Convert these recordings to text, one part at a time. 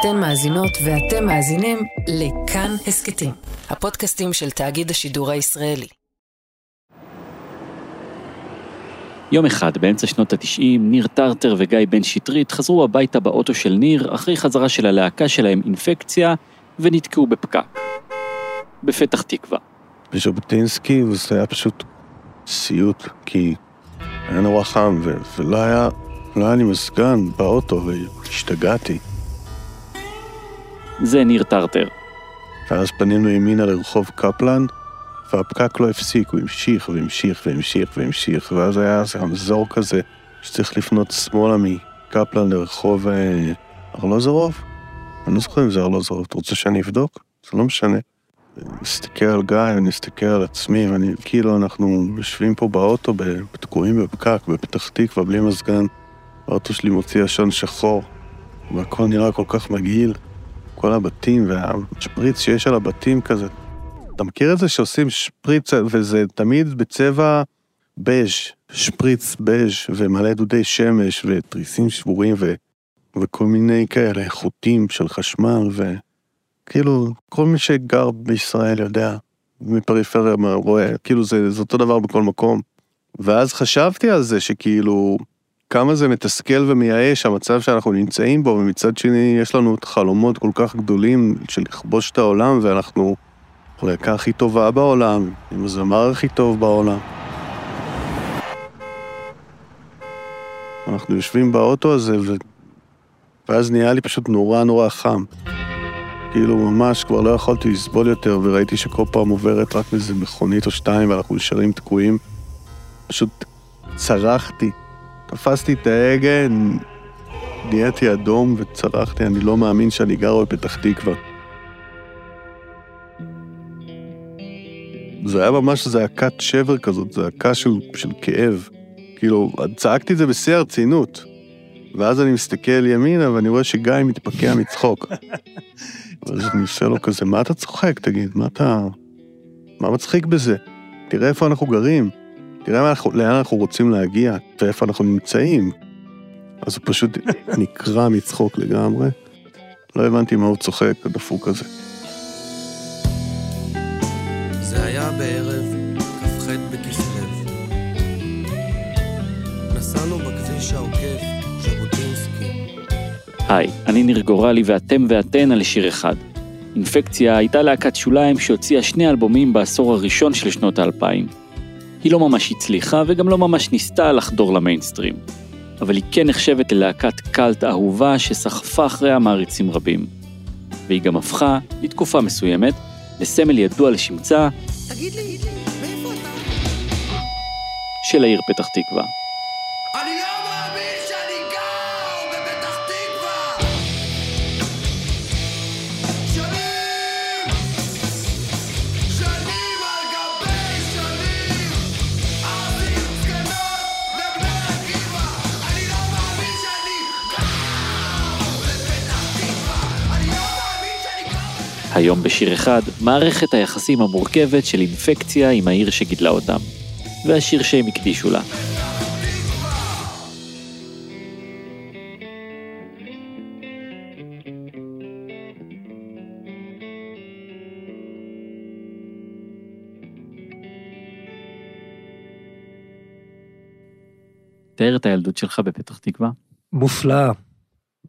אתן מאזינות ואתם מאזינים לכאן הסכתים, הפודקאסטים של תאגיד השידור הישראלי. יום אחד, באמצע שנות התשעים, ניר טרטר וגיא בן שטרית חזרו הביתה באוטו של ניר אחרי חזרה של הלהקה שלהם אינפקציה ונתקעו בפקק. בפתח תקווה. בז'בוטינסקי וזה היה פשוט סיוט, כי היה נורא חם ו- ולא היה, לא היה לי מזגן באוטו והשתגעתי. זה ניר טרטר. ואז פנינו ימינה לרחוב קפלן, והפקק לא הפסיק, הוא המשיך והמשיך והמשיך והמשיך, ואז היה איזה רמזור כזה שצריך לפנות שמאלה מקפלן לרחוב אה, ארלוזורוב? אני לא זוכר אם זה ארלוזורוב, אתה רוצה שאני אבדוק? זה לא משנה. נסתכל על גיא ונסתכל על עצמי, ואני, כאילו אנחנו יושבים פה באוטו, תקועים בפקק, בפתח תקווה, בלי מזגן. האוטו שלי מוציא עשן שחור, והכל נראה כל כך מגעיל. כל הבתים והשפריץ שיש על הבתים כזה. אתה מכיר את זה שעושים שפריץ וזה תמיד בצבע בז', שפריץ בז' ומלא דודי שמש ותריסים שבורים ו... וכל מיני כאלה חוטים של חשמל וכאילו כל מי שגר בישראל יודע מפריפריה רואה כאילו זה, זה אותו דבר בכל מקום. ואז חשבתי על זה שכאילו כמה זה מתסכל ומייאש המצב שאנחנו נמצאים בו, ומצד שני יש לנו את חלומות כל כך גדולים של לכבוש את העולם, ואנחנו הלהקה הכי טובה בעולם, עם הזמר הכי טוב בעולם. אנחנו יושבים באוטו הזה, ו... ואז נהיה לי פשוט נורא נורא חם. כאילו ממש כבר לא יכולתי לסבול יותר, וראיתי שכל פעם עוברת רק איזה מכונית או שתיים, ואנחנו נשארים תקועים. פשוט צרחתי. תפסתי את ההגה, נהייתי אדום וצרחתי, אני לא מאמין שאני גר בפתח תקווה. זה היה ממש זעקת שבר כזאת, זעקה של, של כאב. כאילו, צעקתי את זה בשיא הרצינות. ואז אני מסתכל ימינה ואני רואה שגיא מתפקע מצחוק. אז אני עושה לו כזה, מה אתה צוחק? תגיד, מה אתה... מה מצחיק בזה? תראה איפה אנחנו גרים. תראה אנחנו, לאן אנחנו רוצים להגיע ואיפה אנחנו נמצאים. אז הוא פשוט נקרע מצחוק לגמרי. לא הבנתי מה הוא צוחק, הדפוק הזה. זה היה בערב כ"ח בכסלו. נסענו בכביש העוקף, ז'בוטינסקי. היי, אני ניר גורלי ואתם ואתן על שיר אחד. אינפקציה הייתה להקת שוליים שהוציאה שני אלבומים בעשור הראשון של שנות האלפיים. היא לא ממש הצליחה וגם לא ממש ניסתה לחדור למיינסטרים. אבל היא כן נחשבת ללהקת קאלט אהובה שסחפה אחריה מעריצים רבים. והיא גם הפכה, לתקופה מסוימת, לסמל ידוע לשמצה תגיד לי, מאיפה אתה? של העיר פתח תקווה. היום בשיר אחד, מערכת היחסים המורכבת של אינפקציה עם העיר שגידלה אותם, והשיר שהם הקדישו לה. תאר את הילדות שלך בפתח תקווה. מופלאה,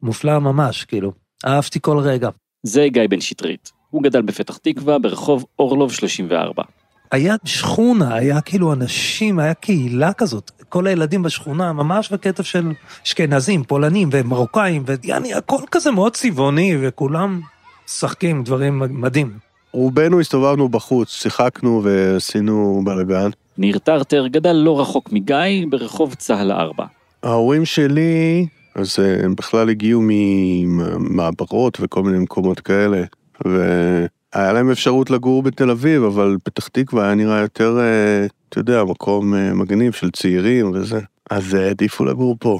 מופלאה ממש, כאילו. אהבתי כל רגע. זה גיא בן שטרית. הוא גדל בפתח תקווה ברחוב אורלוב 34. היה שכונה, היה כאילו אנשים, היה קהילה כזאת. כל הילדים בשכונה, ממש בקטע של אשכנזים, פולנים ומרוקאים, ויעני, הכל כזה מאוד צבעוני, וכולם משחקים דברים מדהים. רובנו הסתובבנו בחוץ, שיחקנו ועשינו בלאגן. ניר טרטר גדל לא רחוק מגיא ברחוב צהל 4. ההורים שלי, אז אה, הם בכלל הגיעו ממעברות וכל מיני מקומות כאלה, והיה להם אפשרות לגור בתל אביב, אבל פתח תקווה היה נראה יותר, אה, אתה יודע, מקום אה, מגניב של צעירים וזה, אז העדיפו לגור פה.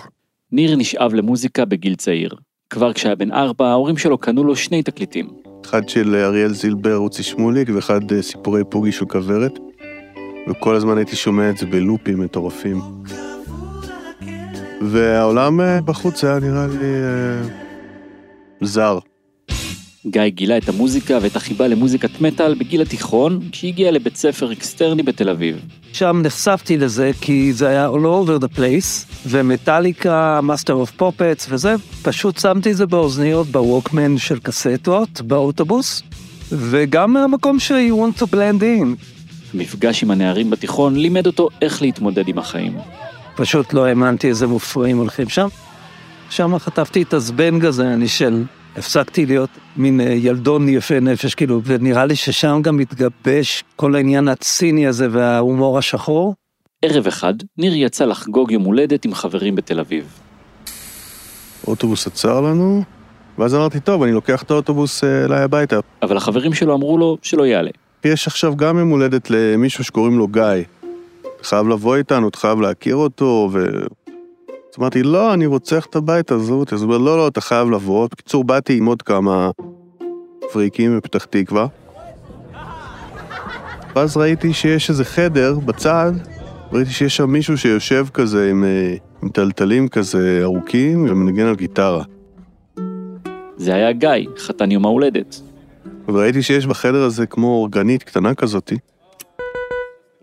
ניר נשאב למוזיקה בגיל צעיר. כבר כשהיה בן ארבע, ההורים שלו קנו לו שני תקליטים. אחד של אריאל זילבר, רוצי שמוליק, ואחד אה, סיפורי פוגי של כוורת. וכל הזמן הייתי שומע את זה בלופים מטורפים. והעולם אה, בחוץ היה נראה לי אה, זר. גיא גילה את המוזיקה ואת החיבה למוזיקת מטאל בגיל התיכון, כשהגיע לבית ספר אקסטרני בתל אביב. שם נחשפתי לזה כי זה היה all over the place, ומטאליקה, Master of Puppets וזה, פשוט שמתי את זה באוזניות בווקמן של קסטות באוטובוס, וגם מהמקום ש- you want to blend in. המפגש עם הנערים בתיכון לימד אותו איך להתמודד עם החיים. פשוט לא האמנתי איזה מופרעים הולכים שם. שם חטפתי את הזבנג הזה, אני של... הפסקתי להיות מין אה, ילדון יפה נפש, כאילו, ונראה לי ששם גם מתגבש כל העניין הציני הזה וההומור השחור. ערב אחד, ניר יצא לחגוג יום הולדת עם חברים בתל אביב. אוטובוס עצר לנו, ואז אמרתי, טוב, אני לוקח את האוטובוס אה, אליי הביתה. אבל החברים שלו אמרו לו שלא יעלה. יש עכשיו גם יום הולדת למישהו שקוראים לו גיא. אתה חייב לבוא איתנו, אתה חייב להכיר אותו, ו... אז אמרתי, לא, אני רוצה ללכת הביתה, עזוב אותי. אז הוא אומר, לא, לא, אתה חייב לבוא. בקיצור, באתי עם עוד כמה פריקים מפתח תקווה. ואז ראיתי שיש איזה חדר בצד, ראיתי שיש שם מישהו שיושב כזה עם, אה, עם טלטלים כזה ארוכים ומנגן על גיטרה. זה היה גיא, חתן יום ההולדת. וראיתי שיש בחדר הזה כמו אורגנית קטנה כזאתי.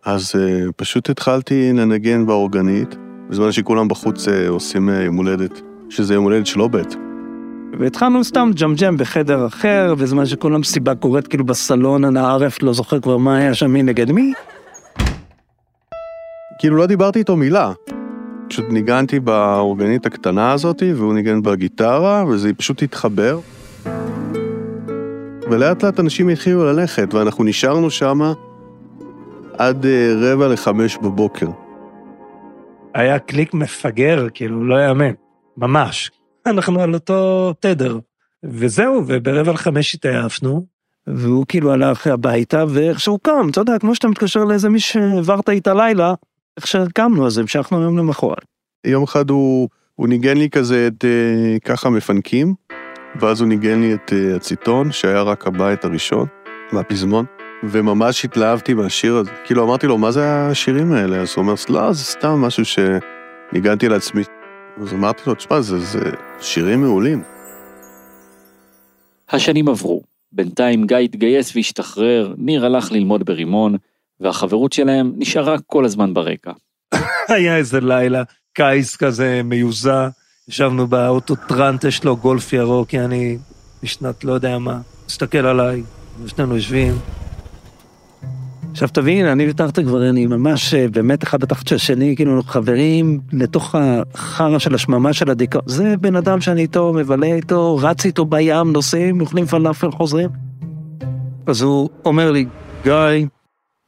אז uh, פשוט התחלתי לנגן באורגנית, בזמן שכולם בחוץ uh, עושים uh, יום הולדת, שזה יום הולדת שלו בעצם. והתחלנו סתם ג'מג'ם בחדר אחר, בזמן שכל המסיבה קורית כאילו בסלון, אנא ערף, לא זוכר כבר מה היה שם, מי נגד מי. כאילו לא דיברתי איתו מילה. פשוט ניגנתי באורגנית הקטנה הזאתי, והוא ניגן בגיטרה, וזה פשוט התחבר. ולאט לאט אנשים התחילו ללכת, ואנחנו נשארנו שמה עד uh, רבע לחמש בבוקר. היה קליק מפגר, כאילו, לא יאמן, ממש. אנחנו על אותו תדר. וזהו, וברבע לחמש התעייפנו, והוא כאילו הלך הביתה, ואיך שהוא קם, אתה יודע, כמו שאתה מתקשר לאיזה מי שהעברת איתה לילה, איך שקמנו, אז המשכנו יום למחרת. יום אחד הוא, הוא ניגן לי כזה את uh, ככה מפנקים, ואז הוא ניגן לי את uh, הציטון, שהיה רק הבית הראשון, מהפזמון, וממש התלהבתי מהשיר הזה. כאילו אמרתי לו, מה זה השירים האלה? אז הוא אומר, לא, זה סתם משהו שניגנתי לעצמי. אז אמרתי לו, תשמע, זה, זה שירים מעולים. השנים עברו. בינתיים גיא התגייס והשתחרר, ניר הלך ללמוד ברימון, והחברות שלהם נשארה כל הזמן ברקע. היה איזה לילה, קיץ כזה מיוזע, ישבנו באוטו טרנטה שלו, גולף ירוק, יעני, משנת לא יודע מה, מסתכל עליי, ושנינו יושבים. עכשיו תבין, אני וטרטה כבר, אני ממש אה, באמת אחד בתחת של השני, כאילו חברים לתוך החרא של השממה של הדיכאון. זה בן אדם שאני איתו, מבלה איתו, רץ איתו בים, נוסעים, אוכלים פלאפל, חוזרים. אז הוא אומר לי, גיא,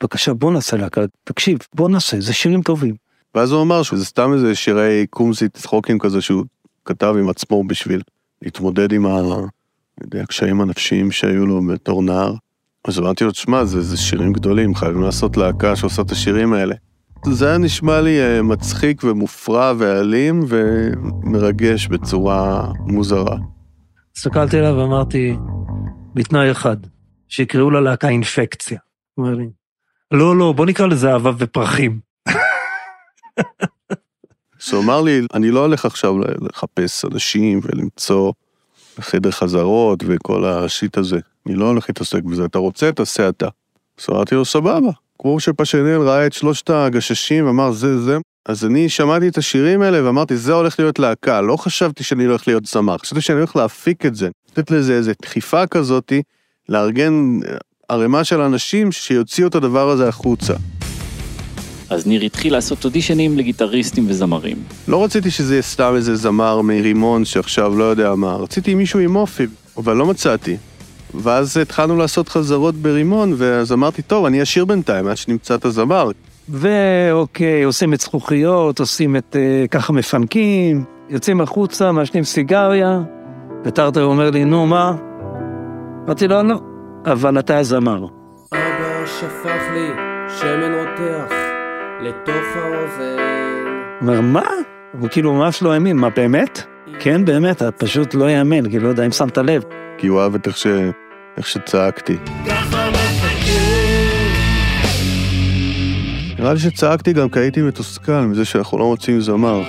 בבקשה בוא נעשה להקה, תקשיב, בוא נעשה, זה שירים טובים. ואז הוא אמר שזה סתם איזה שירי קומזי צחוקים כזה שהוא כתב עם עצמו בשביל להתמודד עם ה... הקשיים הנפשיים שהיו לו בתור נער. אז אמרתי לו, תשמע, זה, זה שירים גדולים, חייבים לעשות להקה שעושה את השירים האלה. זה היה נשמע לי אה, מצחיק ומופרע ואלים ומרגש בצורה מוזרה. הסתכלתי עליו ואמרתי, בתנאי אחד, שיקראו ללהקה אינפקציה. הוא אומר לי, לא, לא, בוא נקרא לזה אהבה ופרחים. אז הוא אמר לי, אני לא הולך עכשיו לחפש אנשים ולמצוא חדר חזרות וכל השיט הזה. אני לא הולך להתעסק בזה, אתה רוצה, תעשה אתה. אז אמרתי לו, סבבה. כמו שפשנל ראה את שלושת הגששים ואמר, זה, זה. אז אני שמעתי את השירים האלה ואמרתי, זה הולך להיות להקה. לא חשבתי שאני הולך להיות זמר, חשבתי שאני הולך להפיק את זה. לתת לזה איזו דחיפה כזאתי, לארגן ערימה של אנשים שיוציאו את הדבר הזה החוצה. אז ניר התחיל לעשות אודישנים לגיטריסטים וזמרים. לא רציתי שזה יהיה סתם איזה זמר מרימון שעכשיו לא יודע מה, רציתי מישהו עם אופי, אבל לא מצאתי. ואז התחלנו לעשות חזרות ברימון, ואז אמרתי, טוב, אני אשיר בינתיים עד שנמצא את הזמר. ואוקיי, עושים את זכוכיות, עושים את uh, ככה מפנקים, יוצאים החוצה, מעשנים סיגריה, וטרטר אומר לי, נו, מה? אמרתי לו, לא, אבל אתה הזמר. אבא שפך לי שמן רותח לתוך האוזן. הוא אומר, מה? הוא כאילו ממש לא האמין, מה, באמת? כן, באמת, את פשוט לא יאמן, כאילו, לא יודע אם שמת לב. כי הוא אהב את איך, ש... איך שצעקתי. נראה לי שצעקתי גם כי הייתי מתוסכל מזה שאנחנו לא מוצאים זמר.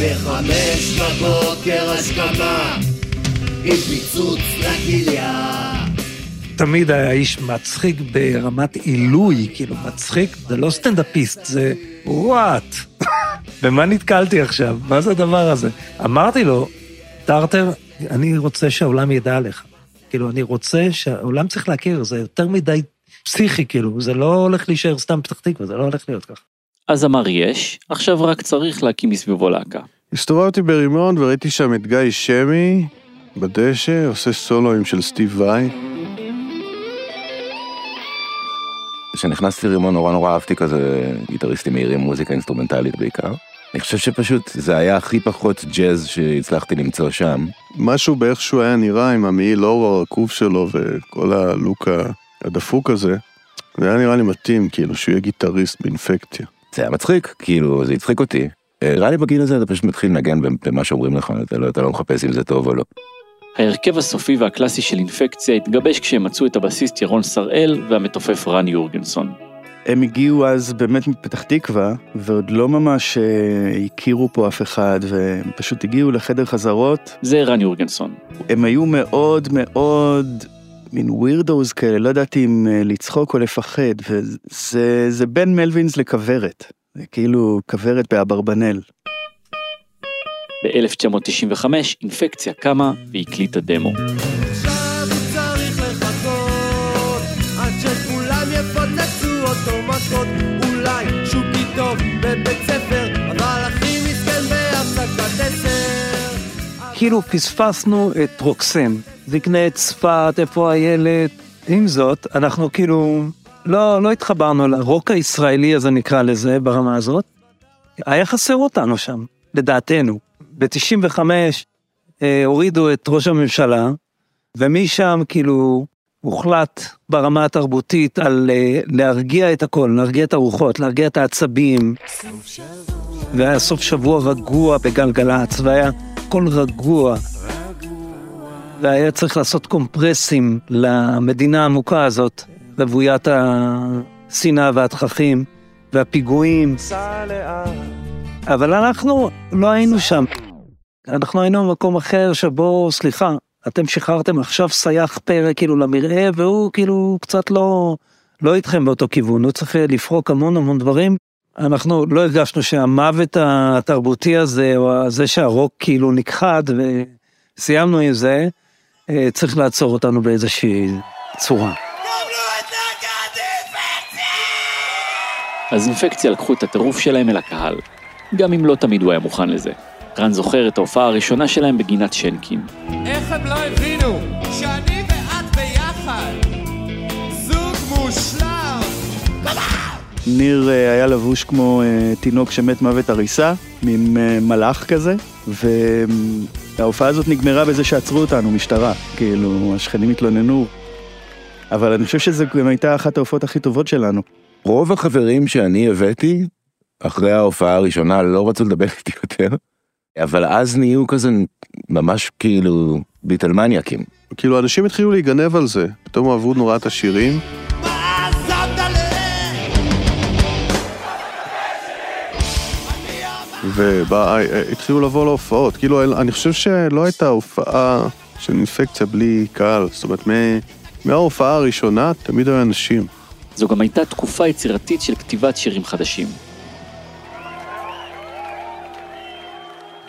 בחמש בבוקר השכמה, עם פיצוץ לכליה. תמיד היה איש מצחיק ברמת עילוי, כאילו מצחיק, זה לא סטנדאפיסט, זה וואט. במה נתקלתי עכשיו? מה זה הדבר הזה? אמרתי לו, טרטר, אני רוצה שהעולם ידע עליך. כאילו, אני רוצה שהעולם צריך להכיר, זה יותר מדי פסיכי, כאילו, זה לא הולך להישאר סתם פתח תקווה, זה לא הולך להיות ככה. אז אמר יש, עכשיו רק צריך להקים מסביבו להקה. הסתובבתי ברימון וראיתי שם את גיא שמי בדשא, עושה סולואים של סטיב וואי. כשנכנסתי לרימון נורא נורא אהבתי כזה גיטריסטים מהירים, מוזיקה אינסטרומנטלית בעיקר. אני חושב שפשוט זה היה הכי פחות ג'אז שהצלחתי למצוא שם. משהו באיך שהוא היה נראה עם המעיל עור הרקוב שלו וכל הלוק הדפוק הזה, זה היה נראה לי מתאים, כאילו, שהוא יהיה גיטריסט באינפקציה. זה היה מצחיק, כאילו זה הצחיק אותי. אה, נראה לי בגיל הזה אתה פשוט מתחיל לנגן במה שאומרים לך, אתה לא, אתה לא מחפש אם זה טוב או לא. ההרכב הסופי והקלאסי של אינפקציה התגבש כשהם מצאו את הבסיסט ירון שראל והמתופף רן יורגנסון. הם הגיעו אז באמת מפתח תקווה, ועוד לא ממש אה, הכירו פה אף אחד, והם פשוט הגיעו לחדר חזרות. זה רן יורגנסון. הם היו מאוד מאוד מין ווירדוז כאלה, לא ידעתי אם אה, לצחוק או לפחד, וזה זה בין מלווינס לכוורת. זה כאילו כוורת באברבנל. ב-1995 אינפקציה קמה והקליטה דמו. כאילו פספסנו את רוקסם, זקני צפת, איפה הילד. עם זאת, אנחנו כאילו לא, לא התחברנו לרוק הישראלי הזה נקרא לזה ברמה הזאת. היה חסר אותנו שם, לדעתנו. ב-95 אה, הורידו את ראש הממשלה, ומשם כאילו הוחלט ברמה התרבותית על אה, להרגיע את הכל, להרגיע את הרוחות, להרגיע את העצבים. והיה סוף שבוע רגוע בגלגלצ, והיה הכל רגוע. והיה צריך לעשות קומפרסים למדינה העמוקה הזאת, רוויית השנאה והתככים והפיגועים. אבל אנחנו לא היינו שם. אנחנו היינו במקום אחר שבו, סליחה, אתם שחררתם עכשיו סייח פרק כאילו למרעה, והוא כאילו קצת לא, לא איתכם באותו כיוון, הוא צריך לפרוק המון המון דברים. אנחנו לא הרגשנו שהמוות התרבותי הזה, או זה שהרוק כאילו נכחד, וסיימנו עם זה, אה, צריך לעצור אותנו באיזושהי צורה. אז אינפקציה לקחו את הטירוף שלהם אל הקהל. גם אם לא תמיד הוא היה מוכן לזה. רן זוכר את ההופעה הראשונה שלהם בגינת שנקין. איך הם לא הבינו ניר אה, היה לבוש כמו אה, תינוק שמת מוות הריסה, מין אה, מלאך כזה, וההופעה הזאת נגמרה בזה שעצרו אותנו, משטרה. כאילו, השכנים התלוננו. אבל אני חושב שזו גם הייתה אחת ההופעות הכי טובות שלנו. רוב החברים שאני הבאתי, אחרי ההופעה הראשונה לא רצו לדבר איתי יותר, אבל אז נהיו כזה ממש כאילו ביטלמניאקים. כאילו, אנשים התחילו להיגנב על זה. פתאום אהבו נורא את השירים. והתחילו לבוא להופעות. כאילו, אני חושב שלא הייתה הופעה של אינפקציה בלי קהל. זאת אומרת, מההופעה הראשונה תמיד היו אנשים. זו גם הייתה תקופה יצירתית של כתיבת שירים חדשים.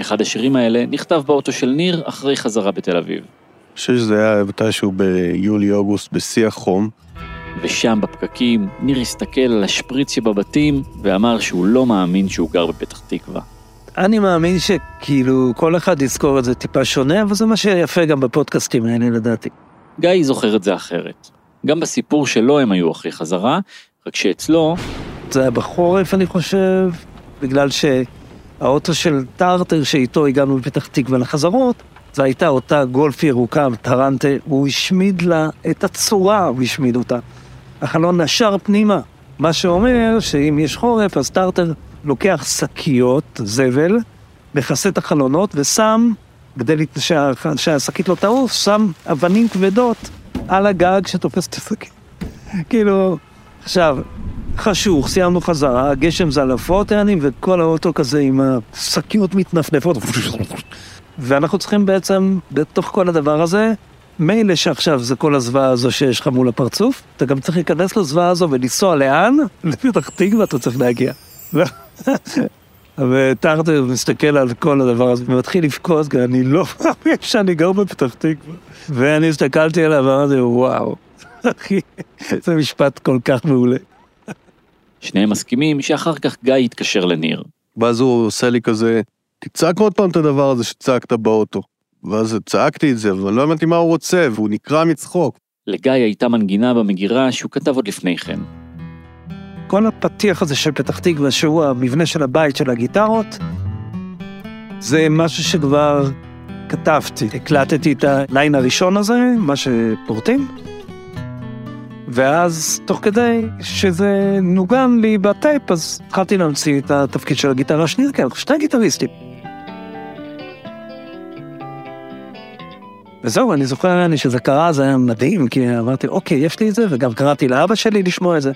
אחד השירים האלה נכתב באוטו של ניר אחרי חזרה בתל אביב. אני חושב שזה היה מתישהו ביולי-אוגוסט בשיא החום. ושם בפקקים ניר הסתכל על השפריץ שבבתים ואמר שהוא לא מאמין שהוא גר בפתח תקווה. אני מאמין שכאילו כל אחד יזכור את זה טיפה שונה, אבל זה מה שיפה גם בפודקאסטים האלה לדעתי. גיא זוכר את זה אחרת. גם בסיפור שלו הם היו אחרי חזרה, רק שאצלו זה היה בחורף אני חושב, בגלל שהאוטו של טרטר שאיתו הגענו לפתח תקווה לחזרות, זו הייתה אותה גולף ירוקה, טרנטה, הוא השמיד לה את הצורה, הוא השמיד אותה. החלון נשר פנימה, מה שאומר שאם יש חורף אז טרטר לוקח שקיות זבל, מכסה את החלונות ושם, כדי שה- שהשקית לא תעוף, שם אבנים כבדות על הגג שתופס את השקית. כאילו, עכשיו, חשוך, סיימנו חזרה, הגשם זלעפות, יעני, וכל האוטו כזה עם השקיות מתנפנפות. ואנחנו צריכים בעצם, בתוך כל הדבר הזה, מילא שעכשיו זה כל הזוועה הזו שיש לך מול הפרצוף, אתה גם צריך להיכנס לזוועה הזו ולנסוע לאן? לפתח תקווה אתה צריך להגיע. וטרטר מסתכל על כל הדבר הזה ומתחיל לבכות, כי אני לא מאמין שאני גר בפתח תקווה. ואני הסתכלתי עליו ואמרתי, וואו, אחי, זה משפט כל כך מעולה. שניהם מסכימים שאחר כך גיא יתקשר לניר. ואז הוא עושה לי כזה, תצעק עוד פעם את הדבר הזה שצעקת באוטו. ואז צעקתי את זה, אבל לא הבנתי מה הוא רוצה, והוא נקרע מצחוק. לגיא הייתה מנגינה במגירה שהוא כתב עוד לפני כן. כל הפתיח הזה של פתח תקווה, שהוא המבנה של הבית של הגיטרות, זה משהו שכבר כתבתי. הקלטתי את הליין הראשון הזה, מה שפורטים, ואז תוך כדי שזה נוגן לי בטייפ, אז התחלתי להמציא את התפקיד של הגיטרה השנייה, כי אנחנו שני גיטריסטים. וזהו, אני זוכר אני שזה קרה, זה היה מדהים, כי אמרתי, אוקיי, יש לי את זה, וגם קראתי לאבא שלי לשמוע את זה.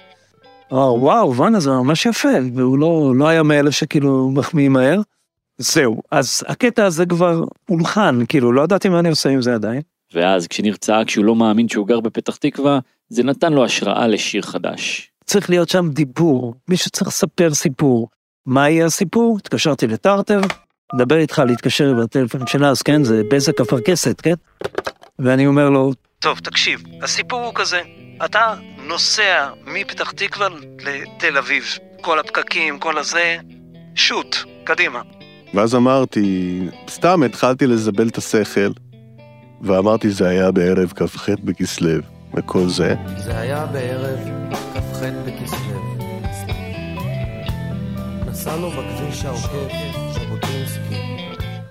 אמר, וואו, וואנה, זה ממש יפה, והוא לא, לא היה מאלה שכאילו מחמיאים מהר. זהו, אז הקטע הזה כבר הולחן, כאילו, לא ידעתי מה אני עושה עם זה עדיין. ואז כשניר צעק שהוא לא מאמין שהוא גר בפתח תקווה, זה נתן לו השראה לשיר חדש. צריך להיות שם דיבור, מישהו צריך לספר סיפור. מה יהיה הסיפור? התקשרתי לטרטר, מדבר איתך להתקשר בטלפון של אז, כן? זה בזק אפרכסת, כן? ואני אומר לו, טוב, תקשיב, הסיפור הוא כזה, אתה נוסע מפתח תקווה לתל אביב, כל הפקקים, כל הזה, שוט, קדימה. ואז אמרתי, סתם התחלתי לזבל את השכל, ואמרתי זה היה בערב כ"ח בכסלו, וכל זה. זה היה בערב נסענו בכביש העוקף, ז'בוטינסקי.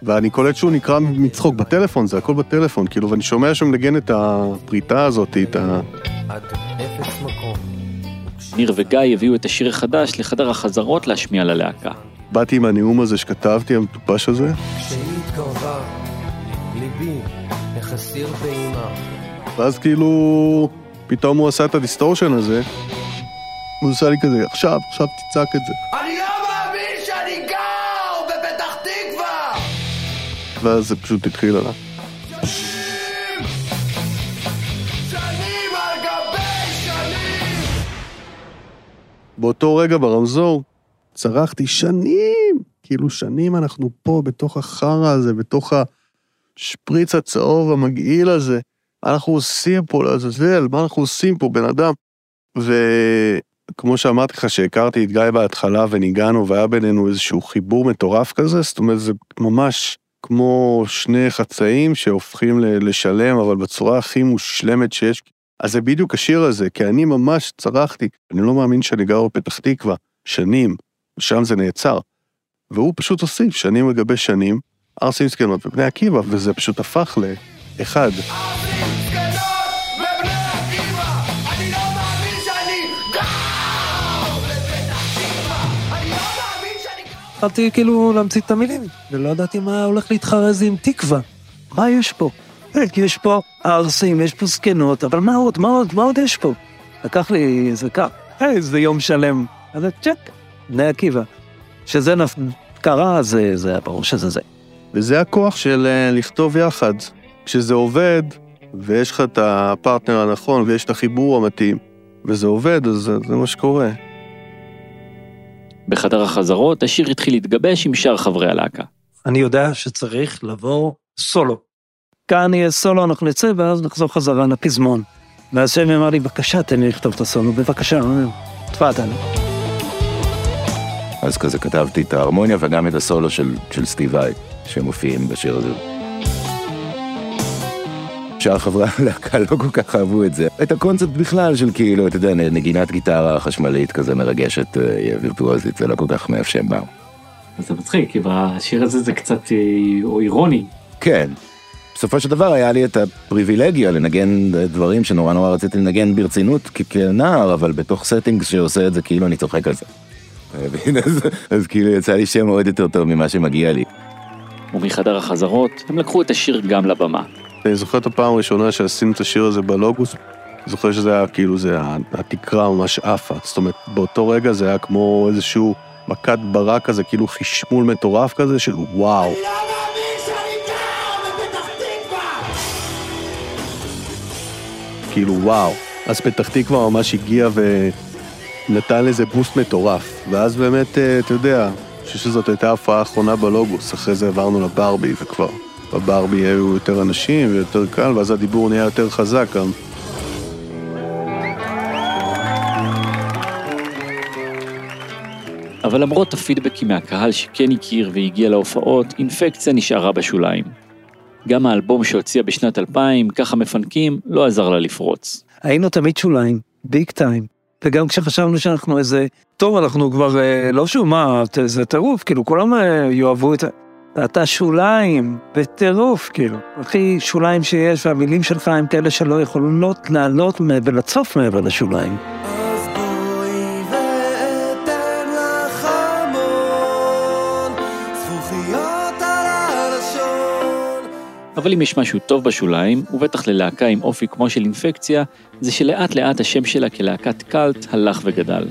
ואני קולט שהוא נקרע מצחוק בטלפון, זה הכל בטלפון, כאילו, ואני שומע שהוא מנגן את הפריטה הזאת, את ה... עד אפס מקום. ניר וגיא הביאו את השיר החדש לחדר החזרות להשמיע ללהקה. באתי עם הנאום הזה שכתבתי, המטופש הזה, כשהיא התקרבה, ליבי החסיר פעימה. ואז כאילו, פתאום הוא עשה את ה distortion הזה, הוא עושה לי כזה, עכשיו, עכשיו תצעק את זה. ואז זה פשוט התחיל עליו. באותו רגע ברמזור, צרחתי שנים, כאילו שנים אנחנו פה, בתוך החרא הזה, בתוך השפריץ הצהוב המגעיל הזה. אנחנו עושים פה לעזאזל? מה אנחנו עושים פה, בן אדם? וכמו שאמרתי לך, שהכרתי את גיא בהתחלה וניגענו והיה בינינו איזשהו חיבור מטורף כזה, זאת אומרת, זה ממש כמו שני חצאים שהופכים לשלם, אבל בצורה הכי מושלמת שיש. אז זה בדיוק השיר הזה, כי אני ממש צרחתי, אני לא מאמין שאני גר בפתח תקווה, שנים, שם זה נעצר. והוא פשוט הוסיף שנים לגבי שנים, ערסים זקנות ובני עקיבא, וזה פשוט הפך לאחד. התחלתי כאילו להמציא את המילים, ולא ידעתי מה הולך להתחרז עם תקווה. מה יש פה? אה, יש פה ערסים, יש פה זקנות, אבל מה עוד, מה עוד, מה עוד יש פה? לקח לי איזה כך, אה, איזה יום שלם. אז זה צ'ק, בני עקיבא. שזה נפ... קרה, זה, זה היה ברור שזה זה. וזה הכוח של אה, לכתוב יחד. כשזה עובד, ויש לך את הפרטנר הנכון, ויש את החיבור המתאים, וזה עובד, אז זה, זה מה שקורה. בחדר החזרות השיר התחיל להתגבש עם שאר חברי הלהקה. אני יודע שצריך לבוא סולו. כאן יהיה סולו, אנחנו נצא, ואז נחזור חזרה לפזמון. ואז שמי אמר לי, בבקשה, תן לי לכתוב את הסולו, בבקשה, תפאדל. אז כזה כתבתי את ההרמוניה וגם את הסולו של, של סטיב וואי, שמופיעים בשיר הזה. שאר חברי הלהקה לא כל כך אהבו את זה. את הקונספט בכלל של כאילו, אתה יודע, נגינת גיטרה חשמלית כזה מרגשת, אה, וירטואוזית, זה לא כל כך מאפשם בה. זה מצחיק, כי בשיר הזה זה קצת אה, או אירוני. כן. בסופו של דבר היה לי את הפריבילגיה לנגן דברים שנורא נורא רציתי לנגן ברצינות כנער, אבל בתוך setting שעושה את זה כאילו אני צוחק על זה. אז, אז כאילו יצא לי שם עוד יותר טוב ממה שמגיע לי. ומחדר החזרות הם לקחו את השיר גם לבמה. אני זוכר את הפעם הראשונה שעשינו את השיר הזה בלוגוס, זוכר שזה היה כאילו, זה היה, התקרה ממש עפה. זאת אומרת, באותו רגע זה היה כמו איזשהו מכת ברק כזה, כאילו חשמול מטורף כזה של וואו. כאילו וואו. אז פתח תקווה ממש הגיע ונתן לזה בוסט מטורף. ואז באמת, אה, אתה יודע, אני חושב שזאת הייתה ההופעה האחרונה בלוגוס, אחרי זה עברנו לברבי וכבר. בברבי היו יותר אנשים ויותר קל, ואז הדיבור נהיה יותר חזק גם. אבל למרות הפידבקים מהקהל שכן הכיר והגיע להופעות, אינפקציה נשארה בשוליים. גם האלבום שהוציאה בשנת 2000, ככה מפנקים, לא עזר לה לפרוץ. היינו תמיד שוליים, ביג טיים. וגם כשחשבנו שאנחנו איזה, טוב, אנחנו כבר, אה, לא שוב, מה, זה טירוף, כאילו, כולם אה, יאהבו את זה. אתה שוליים, בטירוף, כאילו. הכי שוליים שיש, והמילים שלך הם כאלה שלא יכולות לעלות ולצוף מעבר לשוליים. אבל אם יש משהו טוב בשוליים, ובטח ללהקה עם אופי כמו של אינפקציה, זה שלאט לאט השם שלה כלהקת cult הלך וגדל.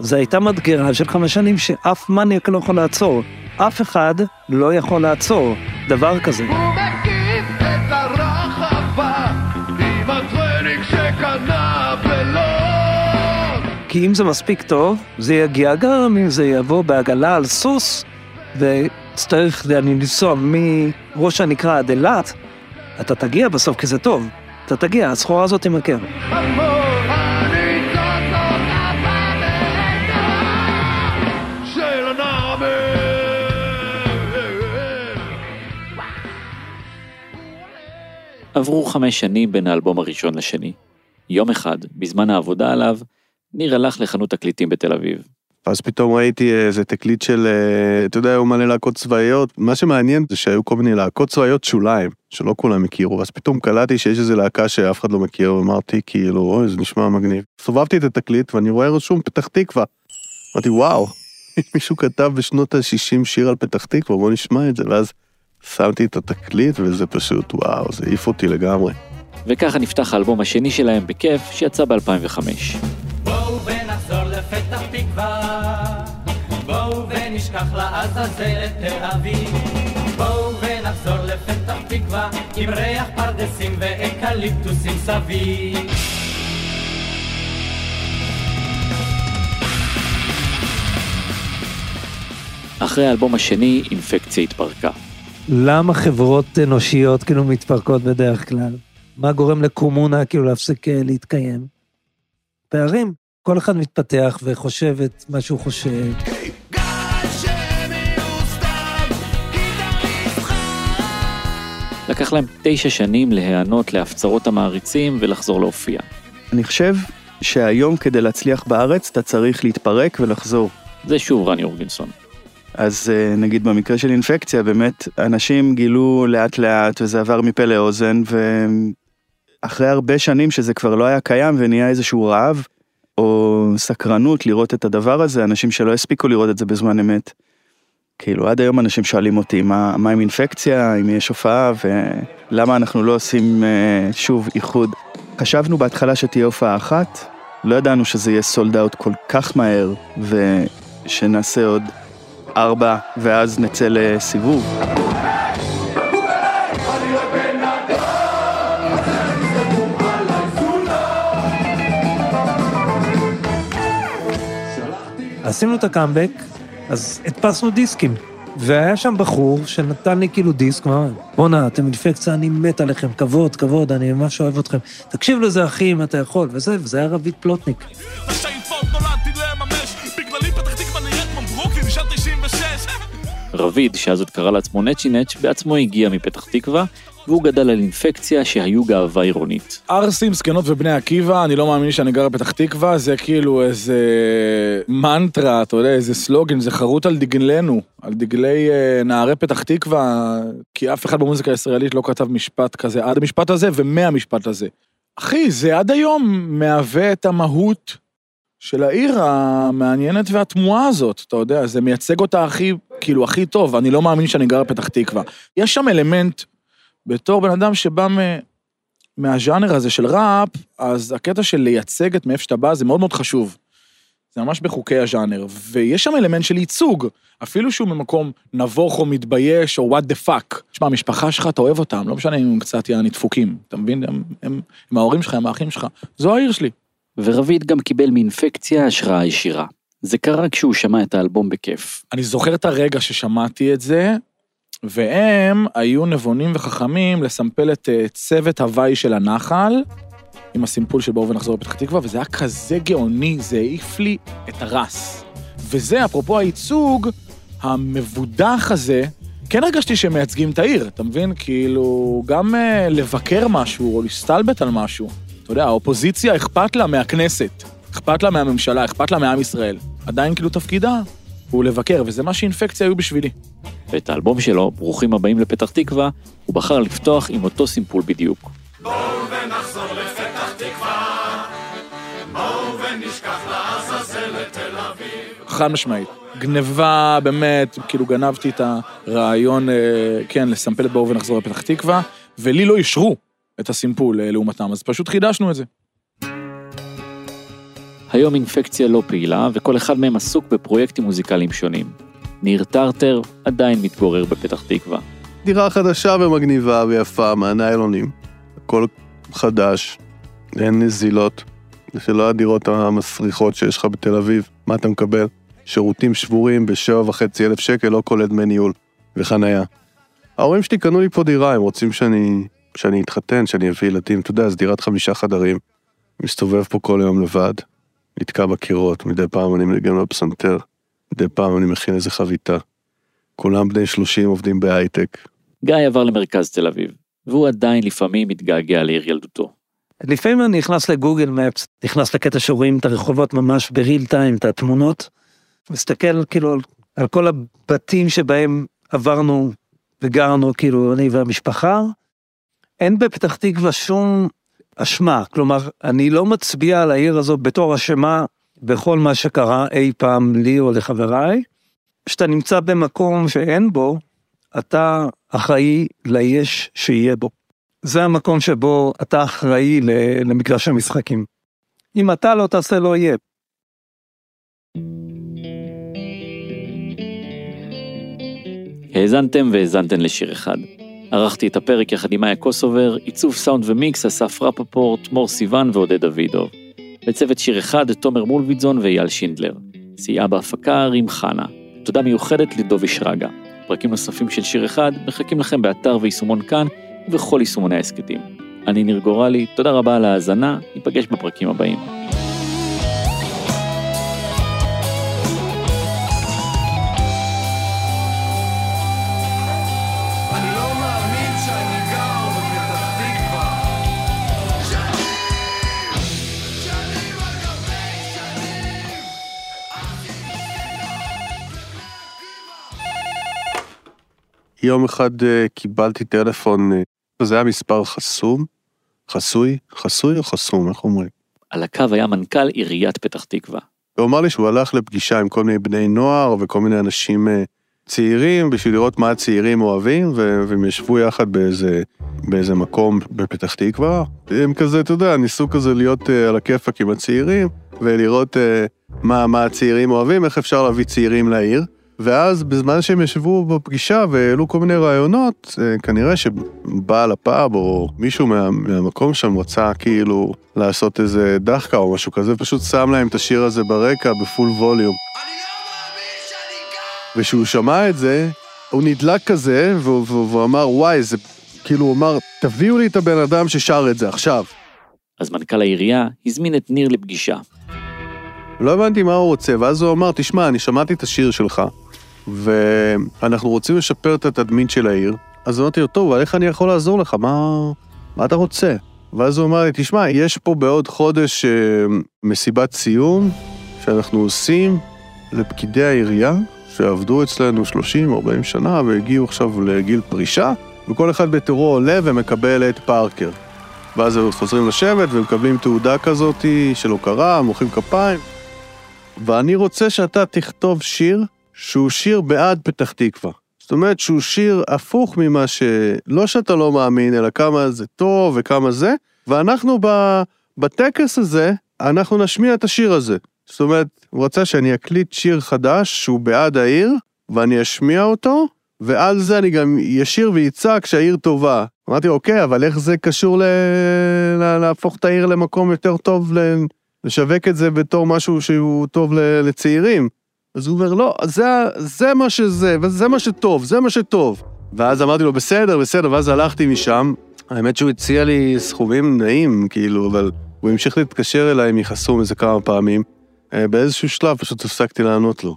זו הייתה מדגרה של חמש שנים שאף מניאק לא יכול לעצור. אף אחד לא יכול לעצור דבר כזה. הוא מקיף את הרחבה עם הטרנינג שקנה בלוד כי אם זה מספיק טוב, זה יגיע גם אם זה יבוא בעגלה על סוס, ותצטרך, אני לנסוע מראש הנקרה עד אילת, אתה תגיע בסוף כי זה טוב. אתה תגיע, הסחורה הזאת תימכר. עברו חמש שנים בין האלבום הראשון לשני. יום אחד, בזמן העבודה עליו, ניר הלך לחנות תקליטים בתל אביב. אז פתאום ראיתי איזה תקליט של, אה, אתה יודע, היו מלא להקות צבאיות. מה שמעניין זה שהיו כל מיני להקות צבאיות שוליים, שלא כולם הכירו, אז פתאום קלטתי שיש איזה להקה שאף אחד לא מכיר, ואמרתי כאילו, אוי, זה נשמע מגניב. סובבתי את התקליט ואני רואה רשום פתח תקווה. אמרתי, וואו, מישהו כתב בשנות ה-60 שיר על פתח תקווה, בוא נשמע את זה, ואז שמתי את התקליט וזה פשוט, וואו, זה העיף אותי לגמרי. וככה נפתח האלבום השני שלהם בכיף, שיצא ב-2005. בואו ונחזור לפתח תקווה, בואו ונשכח לעזאזל את תל אביב. בואו ונחזור לפתח תקווה, עם ריח פרדסים ואקליפטוסים סביב. אחרי האלבום השני, אינפקציה התפרקה. למה חברות אנושיות כאילו מתפרקות בדרך כלל? מה גורם לקומונה כאילו להפסיק אה, להתקיים? פערים. כל אחד מתפתח וחושב את מה שהוא חושב. לקח להם תשע שנים להיענות להפצרות המעריצים ולחזור להופיע. אני חושב שהיום כדי להצליח בארץ אתה צריך להתפרק ולחזור. זה שוב רני אורגינסון. אז אה, נגיד במקרה של אינפקציה, באמת, אנשים גילו לאט לאט וזה עבר מפה לאוזן, ואחרי הרבה שנים שזה כבר לא היה קיים ונהיה איזשהו רעב, או סקרנות לראות את הדבר הזה, אנשים שלא הספיקו לראות את זה בזמן אמת. כאילו עד היום אנשים שואלים אותי מה, מה עם אינפקציה, אם יש הופעה ולמה אנחנו לא עושים אה, שוב איחוד. חשבנו בהתחלה שתהיה הופעה אחת, לא ידענו שזה יהיה סולד אאוט כל כך מהר ושנעשה עוד ארבע ואז נצא לסיבוב. עשינו את הקאמבק, אז הדפסנו דיסקים. והיה שם בחור שנתן לי כאילו דיסק, מה, בואנה, אתם אינפקציה, אני מת עליכם, כבוד, כבוד, אני ממש אוהב אתכם. תקשיב לזה, אחי, אם אתה יכול, וזה, וזה היה רביד פלוטניק. רביד, שאז עוד קרא לעצמו נצ'י נץ', בעצמו הגיע מפתח תקווה, והוא גדל על אינפקציה שהיו גאווה עירונית. ערסים, זקנות ובני עקיבא, אני לא מאמין שאני גר בפתח תקווה, זה כאילו איזה מנטרה, אתה יודע, איזה סלוגן, זה חרוט על דגלנו, על דגלי אה, נערי פתח תקווה, כי אף אחד במוזיקה הישראלית לא כתב משפט כזה עד המשפט הזה ומהמשפט הזה. אחי, זה עד היום מהווה את המהות של העיר המעניינת והתמוהה הזאת, אתה יודע, זה מייצג אותה הכי, כאילו, הכי טוב, אני לא מאמין שאני גר בפתח תקווה. יש שם אלמנט, בתור בן אדם שבא מ... מהז'אנר הזה של ראפ, אז הקטע של לייצג את מאיפה שאתה בא זה מאוד מאוד חשוב. זה ממש בחוקי הז'אנר, ויש שם אלמנט של ייצוג, אפילו שהוא ממקום נבוך או מתבייש או what the fuck. תשמע, המשפחה שלך, אתה אוהב אותם, לא משנה אם הם קצת יעני דפוקים, אתה מבין? הם, הם, הם ההורים שלך, הם האחים שלך, זו העיר שלי. ורביד גם קיבל מאינפקציה השראה ישירה. זה קרה כשהוא שמע את האלבום בכיף. אני זוכר את הרגע ששמעתי את זה, והם היו נבונים וחכמים לסמפל את אה, צוות הוואי של הנחל, עם הסימפול של בואו ונחזור לפתח תקווה, וזה היה כזה גאוני, זה העיף לי את הרס. וזה, אפרופו הייצוג המבודח הזה, כן הרגשתי שהם מייצגים את העיר, אתה מבין? כאילו, גם אה, לבקר משהו או להסתלבט על משהו. אתה יודע, האופוזיציה אכפת לה מהכנסת, אכפת לה מהממשלה, אכפת לה מעם ישראל. עדיין כאילו תפקידה הוא לבקר, וזה מה שאינפקציה היו בשבילי. ואת האלבום שלו, ברוכים הבאים לפתח תקווה, הוא בחר לפתוח עם אותו סימפול בדיוק. בואו ונחזור לפתח תקווה, בואו ונשכח לעזאזל לתל אביב. חד משמעית. גניבה, באמת, כאילו גנבתי את הרעיון, אה, כן, לסמפל את בואו ונחזור לפתח תקווה, ולי לא אישרו את הסימפול אה, לעומתם, אז פשוט חידשנו את זה. היום אינפקציה לא פעילה, וכל אחד מהם עסוק בפרויקטים מוזיקליים שונים. ניר טרטר עדיין מתגורר בפתח תקווה. דירה חדשה ומגניבה ויפה מהניילונים. הכל חדש, אין נזילות. זה לא הדירות המסריחות שיש לך בתל אביב. מה אתה מקבל? שירותים שבורים בשבע וחצי אלף שקל, לא כולל דמי ניהול וחנייה. ההורים שלי קנו לי פה דירה, הם רוצים שאני, שאני אתחתן, שאני אביא ילדים. אתה יודע, זו דירת חמישה חדרים. מסתובב פה כל היום לבד, נתקע בקירות, מדי פעם אני מנגן בפסנתר, מדי פעם אני מכין איזה חביתה. כולם בני 30 עובדים בהייטק. גיא עבר למרכז תל אביב, והוא עדיין לפעמים מתגעגע לעיר ילדותו. לפעמים אני נכנס לגוגל מפס, נכנס לקטע שרואים את הרחובות ממש בריל טיים, את התמונות, מסתכל כאילו על, על כל הבתים שבהם עברנו וגרנו, כאילו אני והמשפחה. אין בפתח תקווה שום אשמה, כלומר, אני לא מצביע על העיר הזו בתור אשמה בכל מה שקרה אי פעם לי או לחבריי. כשאתה נמצא במקום שאין בו, אתה אחראי ליש שיהיה בו. זה המקום שבו אתה אחראי למגרש המשחקים. אם אתה לא תעשה, לא יהיה. האזנתם והאזנתן לשיר אחד. ערכתי את הפרק יחד עם מאיה קוסובר, עיצוב סאונד ומיקס אסף רפפורט, מור סיוון ועודד דוידוב. בצוות שיר אחד תומר מולביטזון ואייל שינדלר. סייעה בהפקה רים חנה. תודה מיוחדת לדובי שרגא. פרקים נוספים של שיר אחד מחכים לכם באתר ויישומון כאן ובכל יישומוני ההסכתים. אני ניר גורלי, תודה רבה על ההאזנה, ניפגש בפרקים הבאים. יום אחד אה, קיבלתי טלפון, אה, זה היה מספר חסום, חסוי, חסוי או חסום, איך אומרים? על הקו היה מנכ"ל עיריית פתח תקווה. הוא אמר לי שהוא הלך לפגישה עם כל מיני בני נוער וכל מיני אנשים אה, צעירים בשביל לראות מה הצעירים אוהבים, והם ישבו יחד באיזה, באיזה מקום בפתח תקווה. הם כזה, אתה יודע, ניסו כזה להיות אה, על הכיפאק עם הצעירים, ולראות אה, מה, מה הצעירים אוהבים, איך אפשר להביא צעירים לעיר. ואז בזמן שהם ישבו בפגישה והעלו כל מיני רעיונות, אה, כנראה שבעל הפאב או מישהו מה, מהמקום שם רצה כאילו לעשות איזה דחקה או משהו כזה, פשוט שם להם את השיר הזה ברקע בפול ווליום. וכשהוא שמע את זה, הוא נדלק כזה, והוא, והוא, והוא אמר, וואי, זה... כאילו, הוא אמר, תביאו לי את הבן אדם ששר את זה עכשיו. אז מנכ"ל העירייה הזמין את ניר לפגישה. לא הבנתי מה הוא רוצה, ואז הוא אמר, תשמע, אני שמעתי את השיר שלך, ואנחנו רוצים לשפר את התדמית של העיר, אז אמרתי לו, טוב, אבל איך אני יכול לעזור לך? מה, מה אתה רוצה? ואז הוא אמר לי, תשמע, יש פה בעוד חודש אה, מסיבת סיום שאנחנו עושים לפקידי העירייה, שעבדו אצלנו 30-40 שנה והגיעו עכשיו לגיל פרישה, וכל אחד בתורו עולה ומקבל את פארקר. ואז הם חוזרים לשבת ומקבלים תעודה כזאת של הוקרה, מוחאים כפיים. ואני רוצה שאתה תכתוב שיר שהוא שיר בעד פתח תקווה. זאת אומרת שהוא שיר הפוך ממה ש... לא שאתה לא מאמין, אלא כמה זה טוב וכמה זה, ואנחנו ב... בטקס הזה, אנחנו נשמיע את השיר הזה. זאת אומרת, הוא רצה שאני אקליט שיר חדש שהוא בעד העיר, ואני אשמיע אותו, ועל זה אני גם אשיר ואצעק שהעיר טובה. אמרתי, אוקיי, אבל איך זה קשור ל... להפוך את העיר למקום יותר טוב, ל... לשווק את זה בתור משהו שהוא טוב. לצעירים? אז הוא אומר, לא, זה, זה מה שזה, וזה מה שטוב, זה מה שטוב. ואז אמרתי לו, בסדר, בסדר, ואז הלכתי משם. האמת שהוא הציע לי סכומים נעים, כאילו, אבל הוא המשיך להתקשר אליי מחסום איזה כמה פעמים. אה, באיזשהו שלב פשוט הפסקתי לענות לו.